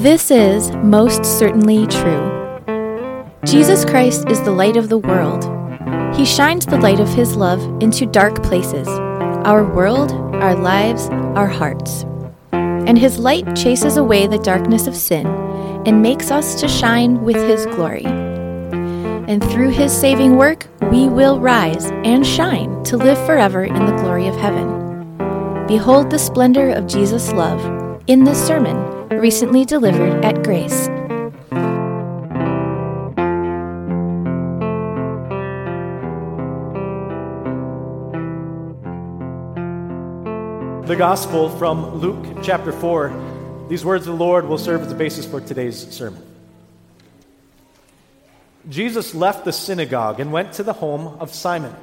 This is most certainly true. Jesus Christ is the light of the world. He shines the light of his love into dark places our world, our lives, our hearts. And his light chases away the darkness of sin and makes us to shine with his glory. And through his saving work, we will rise and shine to live forever in the glory of heaven. Behold the splendor of Jesus' love in this sermon recently delivered at Grace. The Gospel from Luke chapter 4. These words of the Lord will serve as the basis for today's sermon. Jesus left the synagogue and went to the home of Simon.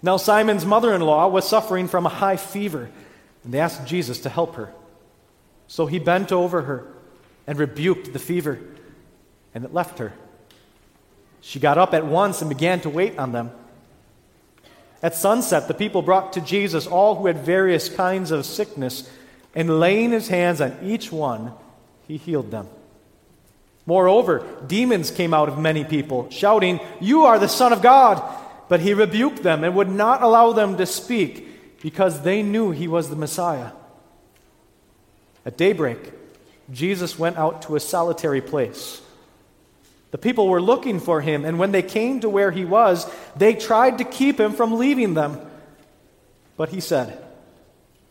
Now, Simon's mother in law was suffering from a high fever, and they asked Jesus to help her. So he bent over her and rebuked the fever, and it left her. She got up at once and began to wait on them. At sunset, the people brought to Jesus all who had various kinds of sickness, and laying his hands on each one, he healed them. Moreover, demons came out of many people, shouting, You are the Son of God! But he rebuked them and would not allow them to speak, because they knew he was the Messiah. At daybreak, Jesus went out to a solitary place. The people were looking for him, and when they came to where he was, they tried to keep him from leaving them. But he said,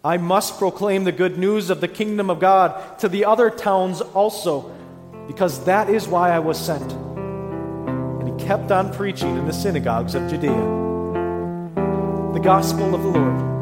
I must proclaim the good news of the kingdom of God to the other towns also, because that is why I was sent. And he kept on preaching in the synagogues of Judea. The gospel of the Lord.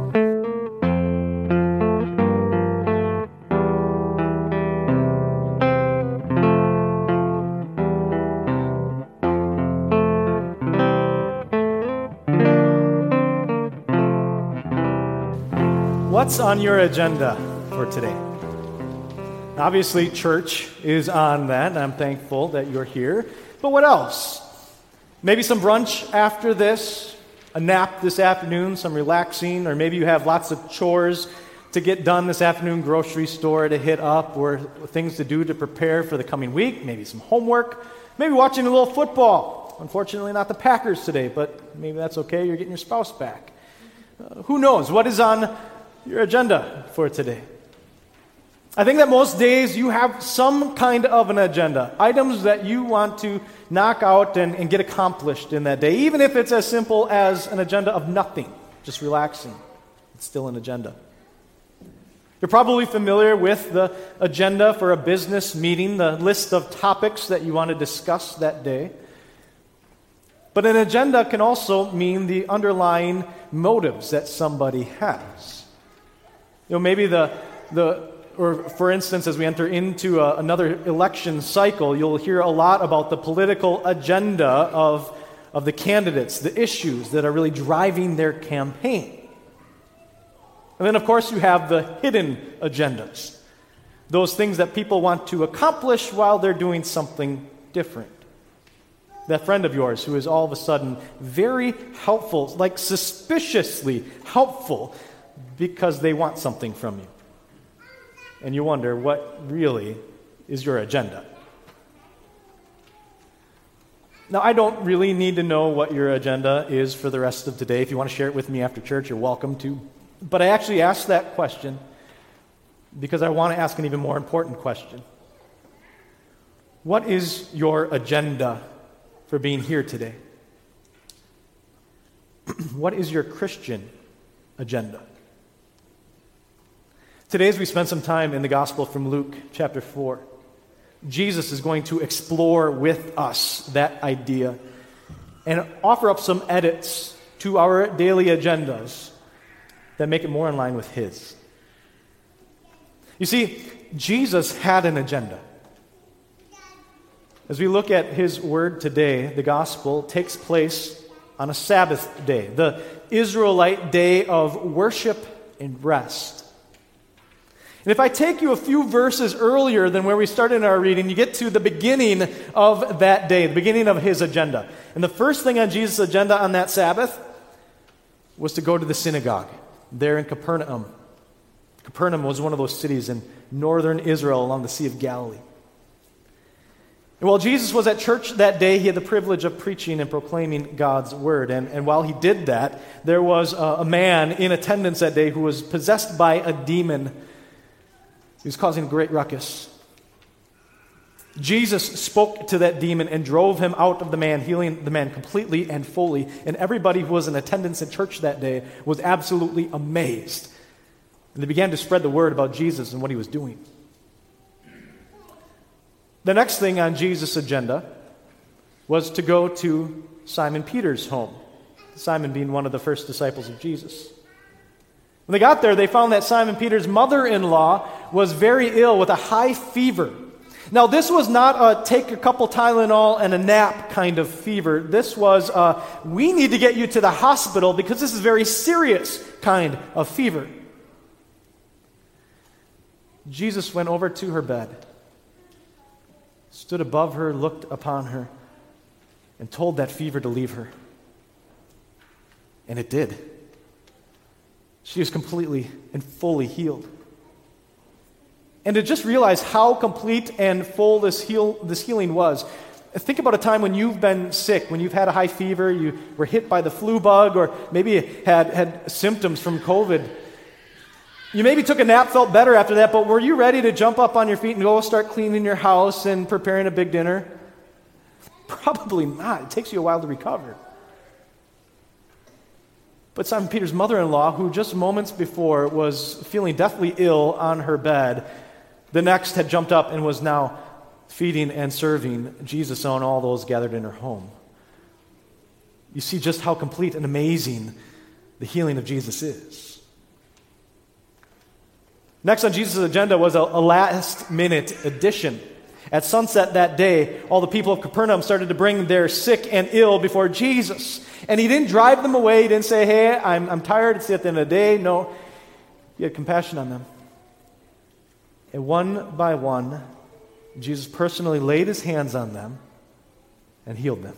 What's on your agenda for today? Obviously, church is on that, I'm thankful that you're here. But what else? Maybe some brunch after this, a nap this afternoon, some relaxing, or maybe you have lots of chores to get done this afternoon, grocery store to hit up, or things to do to prepare for the coming week, maybe some homework, maybe watching a little football. Unfortunately, not the Packers today, but maybe that's okay. You're getting your spouse back. Uh, who knows? What is on your agenda for today. I think that most days you have some kind of an agenda, items that you want to knock out and, and, get accomplished in that day, even if it's as simple as an agenda of nothing, just relaxing. It's still an agenda. You're probably familiar with the agenda for a business meeting, the list of topics that you want to discuss that day. But an agenda can also mean the underlying motives that somebody has. You know, maybe the, the or for instance, as we enter into a, another election cycle, you'll hear a lot about the political agenda of, of the candidates, the issues that are really driving their campaign. And then, of course, you have the hidden agendas, those things that people want to accomplish while they're doing something different. That friend of yours who is all of a sudden very helpful, like suspiciously helpful because they want something from you. And you wonder what really is your agenda. Now, I don't really need to know what your agenda is for the rest of today. If you want to share it with me after church, you're welcome to. But I actually asked that question because I want to ask an even more important question. What is your agenda for being here today? what is your Christian agenda? Today, as we spend some time in the Gospel from Luke chapter 4, Jesus is going to explore with us that idea and offer up some edits to our daily agendas that make it more in line with His. You see, Jesus had an agenda. As we look at His word today, the Gospel takes place on a Sabbath day, the Israelite day of worship and rest. And if I take you a few verses earlier than where we started our reading, you get to the beginning of that day, the beginning of his agenda. And the first thing on Jesus' agenda on that Sabbath was to go to the synagogue there in Capernaum. Capernaum was one of those cities in northern Israel along the Sea of Galilee. And while Jesus was at church that day, he had the privilege of preaching and proclaiming God's word. And, and while he did that, there was a, a man in attendance that day who was possessed by a demon. He was causing a great ruckus. Jesus spoke to that demon and drove him out of the man, healing the man completely and fully. And everybody who was in attendance at church that day was absolutely amazed. And they began to spread the word about Jesus and what he was doing. The next thing on Jesus' agenda was to go to Simon Peter's home, Simon being one of the first disciples of Jesus. When they got there, they found that Simon Peter's mother in law was very ill with a high fever. Now, this was not a take a couple Tylenol and a nap kind of fever. This was a, we need to get you to the hospital because this is very serious kind of fever. Jesus went over to her bed stood above her, looked upon her, and told that fever to leave her. And it did. She was completely and fully healed. And to just realize how complete and full this, heal, this healing was, think about a time when you've been sick, when you've had a high fever, you were hit by the flu bug, or maybe had, had symptoms from COVID. You maybe took a nap, felt better after that, but were you ready to jump up on your feet and go start cleaning your house and preparing a big dinner? Probably not. It takes you a while to recover. But Simon Peter's mother in law, who just moments before was feeling deathly ill on her bed, the next had jumped up and was now feeding and serving Jesus on all those gathered in her home. You see just how complete and amazing the healing of Jesus is. Next on Jesus' agenda was a, a last minute addition. At sunset that day, all the people of Capernaum started to bring their sick and ill before Jesus. And he didn't drive them away. He didn't say, Hey, I'm, I'm tired. It's at the end of the day. No, he had compassion on them. And one by one, Jesus personally laid his hands on them and healed them.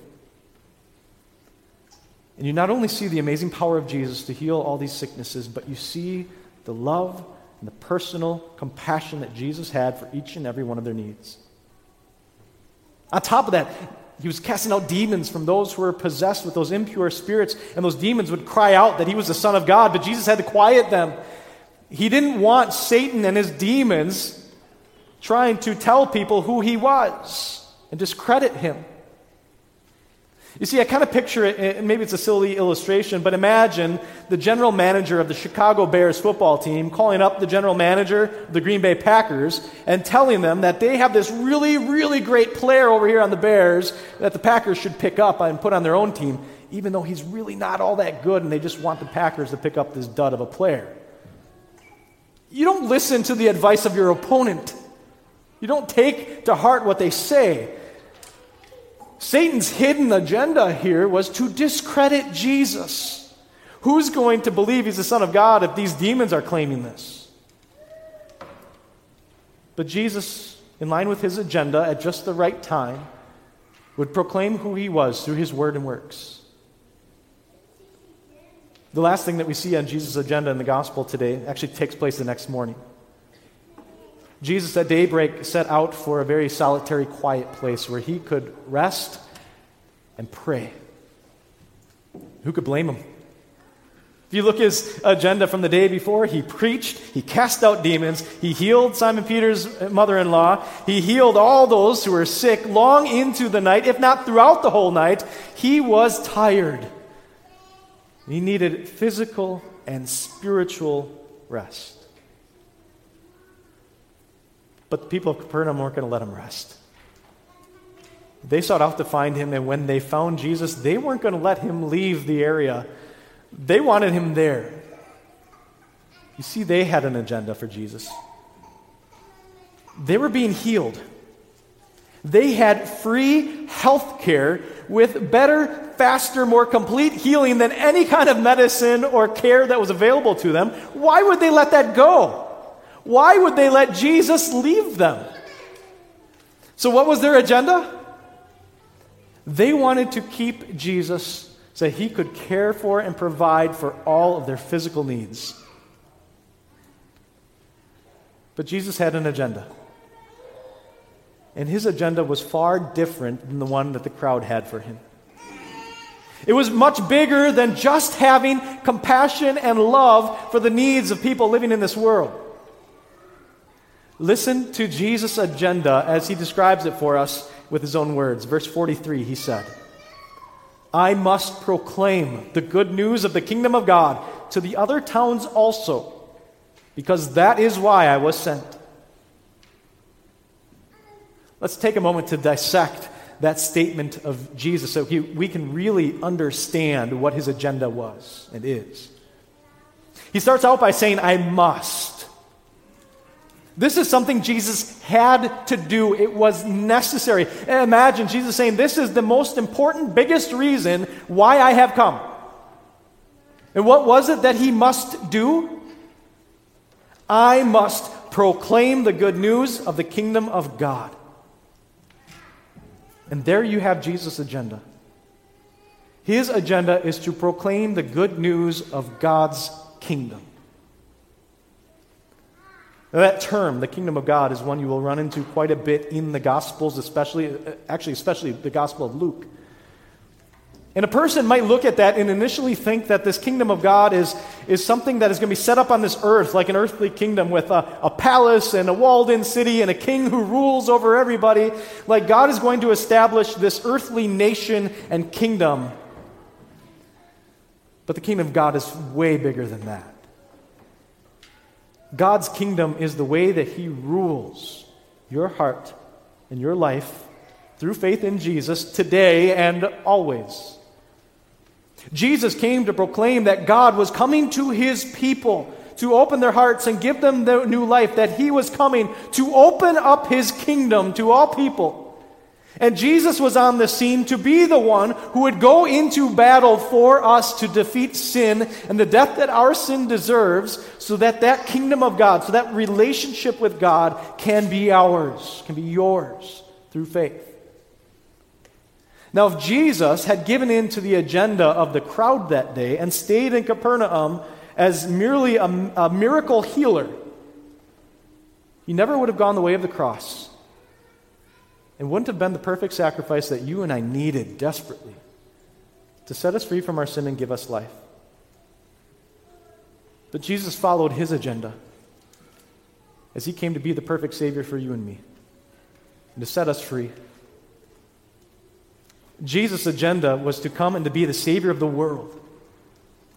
And you not only see the amazing power of Jesus to heal all these sicknesses, but you see the love and the personal compassion that Jesus had for each and every one of their needs. On top of that, he was casting out demons from those who were possessed with those impure spirits, and those demons would cry out that he was the Son of God, but Jesus had to quiet them. He didn't want Satan and his demons trying to tell people who he was and discredit him. You see, I kind of picture it, and maybe it's a silly illustration, but imagine the general manager of the Chicago Bears football team calling up the general manager of the Green Bay Packers and telling them that they have this really, really great player over here on the Bears that the Packers should pick up and put on their own team, even though he's really not all that good and they just want the Packers to pick up this dud of a player. You don't listen to the advice of your opponent. You don't take to heart what they say. Satan's hidden agenda here was to discredit Jesus. Who's going to believe he's the Son of God if these demons are claiming this? But Jesus, in line with his agenda at just the right time, would proclaim who he was through his word and works. The last thing that we see on Jesus' agenda in the gospel today actually takes place the next morning. Jesus at daybreak set out for a very solitary, quiet place where he could rest and pray. Who could blame him? If you look at his agenda from the day before, he preached, he cast out demons, he healed Simon Peter's mother in law, he healed all those who were sick long into the night, if not throughout the whole night. He was tired. He needed physical and spiritual rest. But the people of Capernaum weren't going to let him rest. They sought out to find him, and when they found Jesus, they weren't going to let him leave the area. They wanted him there. You see, they had an agenda for Jesus. They were being healed. They had free health care with better, faster, more complete healing than any kind of medicine or care that was available to them. Why would they let that go? Why would they let Jesus leave them? So, what was their agenda? They wanted to keep Jesus so he could care for and provide for all of their physical needs. But Jesus had an agenda. and his agenda was far different than the one that the crowd had for him. It was much bigger than just having compassion and love for the needs of people living in this world. Listen to Jesus' agenda as he describes it for us with his own words. Verse 43, he said, I must proclaim the good news of the kingdom of God to the other towns also, because that is why I was sent. Let's take a moment to dissect that statement of Jesus so he, we can really understand what his agenda was and is. He starts out by saying, I must. This is something Jesus had to do. It was necessary. Imagine Jesus saying, This is the most important, biggest reason why I have come. And what was it that he must do? I must proclaim the good news of the kingdom of God. And there you have Jesus' agenda. His agenda is to proclaim the good news of God's kingdom. That term, the kingdom of God, is one you will run into quite a bit in the Gospels, especially, actually, especially the Gospel of Luke. And a person might look at that and initially think that this kingdom of God is, is something that is going to be set up on this earth, like an earthly kingdom with a, a palace and a walled in city and a king who rules over everybody. Like God is going to establish this earthly nation and kingdom. But the kingdom of God is way bigger than that. God's kingdom is the way that He rules your heart and your life through faith in Jesus today and always. Jesus came to proclaim that God was coming to his people to open their hearts and give them the new life, that he was coming to open up his kingdom to all people. And Jesus was on the scene to be the one who would go into battle for us to defeat sin and the death that our sin deserves so that that kingdom of God, so that relationship with God can be ours, can be yours through faith. Now, if Jesus had given in to the agenda of the crowd that day and stayed in Capernaum as merely a, a miracle healer, he never would have gone the way of the cross and wouldn't have been the perfect sacrifice that you and I needed desperately to set us free from our sin and give us life. But Jesus followed his agenda as he came to be the perfect Savior for you and me and to set us free. Jesus' agenda was to come and to be the Savior of the world,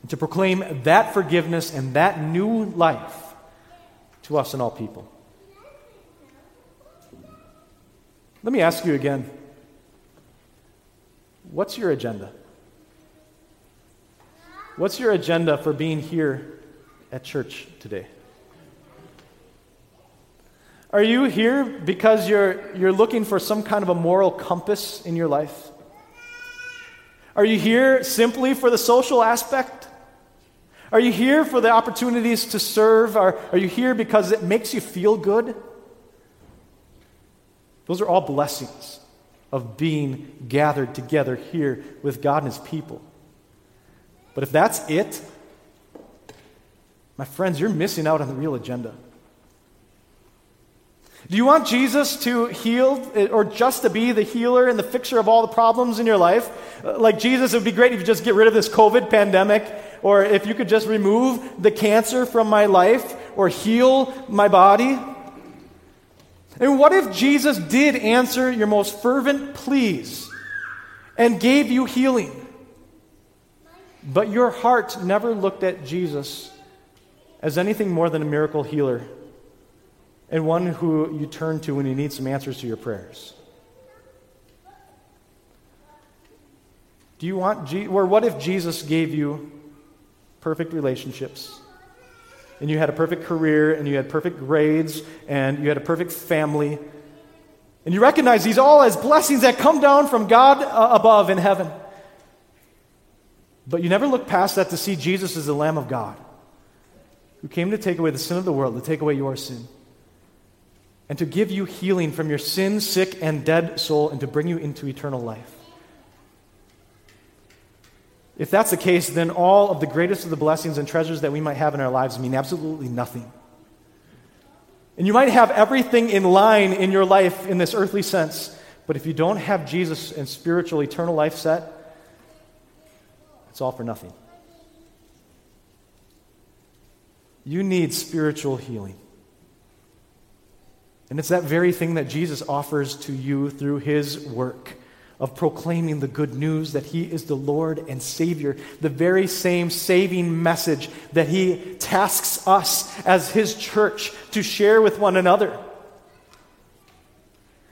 and to proclaim that forgiveness and that new life to us and all people. Let me ask you again what's your agenda? What's your agenda for being here at church today? Are you here because you're, you're looking for some kind of a moral compass in your life? Are you here simply for the social aspect? Are you here for the opportunities to serve? Are, are you here because it makes you feel good? Those are all blessings of being gathered together here with God and His people. But if that's it, my friends, you're missing out on the real agenda. Do you want Jesus to heal or just to be the healer and the fixer of all the problems in your life? Uh, like Jesus, it would be great if you just get rid of this COVID pandemic, or if you could just remove the cancer from my life, or heal my body. And what if Jesus did answer your most fervent pleas and gave you healing? But your heart never looked at Jesus as anything more than a miracle healer and one who you turn to when you need some answers to your prayers? Do you want, Je- or what if Jesus gave you perfect relationships? And you had a perfect career, and you had perfect grades, and you had a perfect family. And you recognize these all as blessings that come down from God uh, above in heaven. But you never look past that to see Jesus as the Lamb of God who came to take away the sin of the world, to take away your sin and to give you healing from your sin, sick, and dead soul, and to bring you into eternal life. If that's the case, then all of the greatest of the blessings and treasures that we might have in our lives mean absolutely nothing. And you might have everything in line in your life in this earthly sense, but if you don't have Jesus and spiritual eternal life set, it's all for nothing. You need spiritual healing. And it's that very thing that Jesus offers to you through his work of proclaiming the good news that he is the Lord and Savior, the very same saving message that he tasks us as his church to share with one another.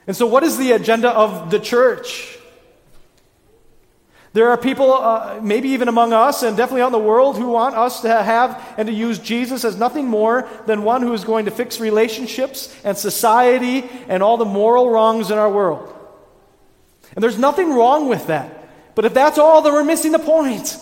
And so, what is the agenda of the church? There are people, uh, maybe even among us and definitely in the world, who want us to have and to use Jesus as nothing more than one who is going to fix relationships and society and all the moral wrongs in our world. And there's nothing wrong with that. But if that's all, then we're missing the point.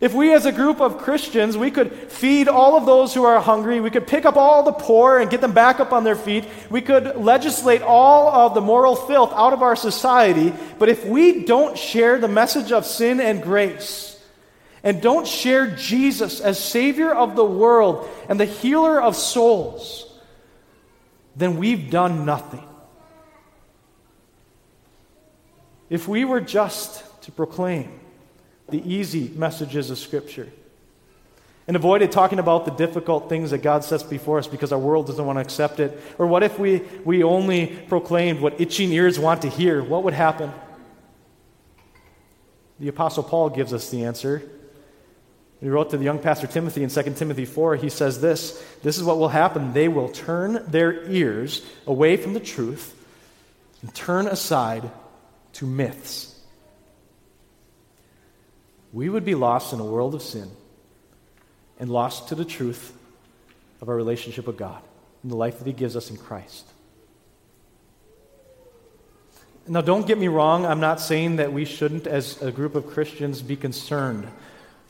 If we as a group of Christians, we could feed all of those who are hungry, we could pick up all the poor and get them back up on their feet, we could legislate all of the moral filth out of our society, but if we don't share the message of sin and grace, and don't share Jesus as Savior of the world and the healer of souls, then we've done nothing. If we were just to proclaim the easy messages of Scripture and avoided talking about the difficult things that God sets before us because our world doesn't want to accept it, or what if we, we only proclaimed what itching ears want to hear? What would happen? The Apostle Paul gives us the answer. He wrote to the young pastor Timothy in 2 Timothy 4, he says this This is what will happen. They will turn their ears away from the truth and turn aside to myths. We would be lost in a world of sin and lost to the truth of our relationship with God and the life that He gives us in Christ. Now, don't get me wrong, I'm not saying that we shouldn't, as a group of Christians, be concerned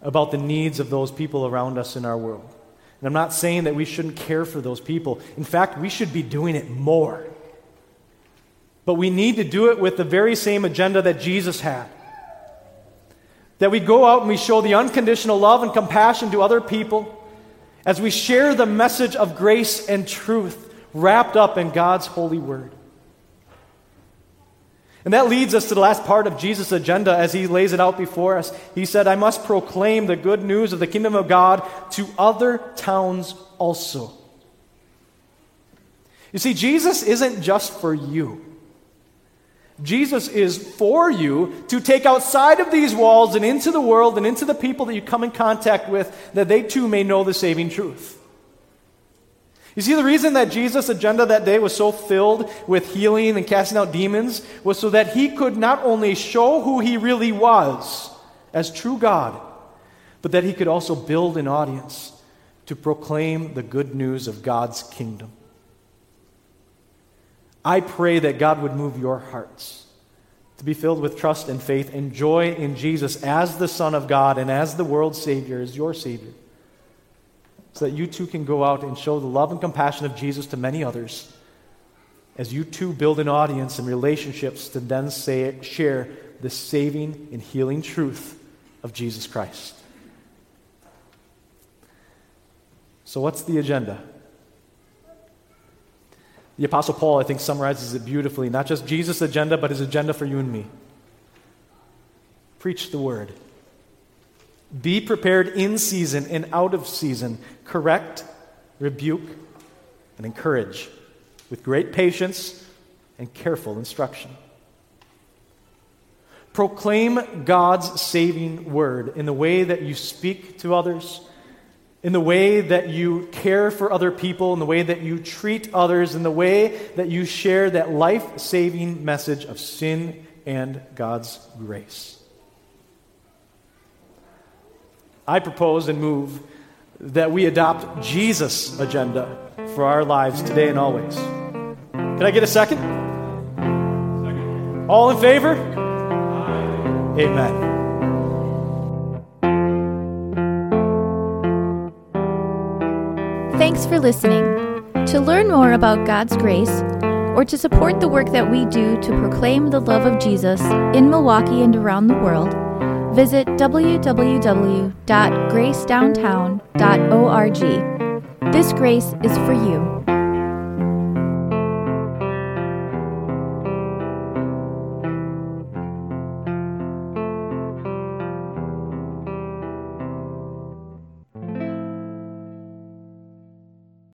about the needs of those people around us in our world. And I'm not saying that we shouldn't care for those people. In fact, we should be doing it more. But we need to do it with the very same agenda that Jesus had. That we go out and we show the unconditional love and compassion to other people as we share the message of grace and truth wrapped up in God's holy word. And that leads us to the last part of Jesus' agenda as he lays it out before us. He said, I must proclaim the good news of the kingdom of God to other towns also. You see, Jesus isn't just for you. Jesus is for you to take outside of these walls and into the world and into the people that you come in contact with, that they too may know the saving truth. You see, the reason that Jesus' agenda that day was so filled with healing and casting out demons was so that he could not only show who he really was as true God, but that he could also build an audience to proclaim the good news of God's kingdom. I pray that God would move your hearts to be filled with trust and faith and joy in Jesus as the Son of God and as the world's Savior, as your Savior, so that you too can go out and show the love and compassion of Jesus to many others as you too build an audience and relationships to then say, share the saving and healing truth of Jesus Christ. So, what's the agenda? The Apostle Paul, I think, summarizes it beautifully. Not just Jesus' agenda, but his agenda for you and me. Preach the word. Be prepared in season and out of season. Correct, rebuke, and encourage with great patience and careful instruction. Proclaim God's saving word in the way that you speak to others in the way that you care for other people, in the way that you treat others, in the way that you share that life saving message of sin and God's grace. I propose and move that we adopt Jesus' agenda for our lives today and always. Can I get a second? second. All in favor? Amen. Thanks for listening. To learn more about God's grace, or to support the work that we do to proclaim the love of Jesus in Milwaukee and around the world, visit www.gracedowntown.org. This grace is for you.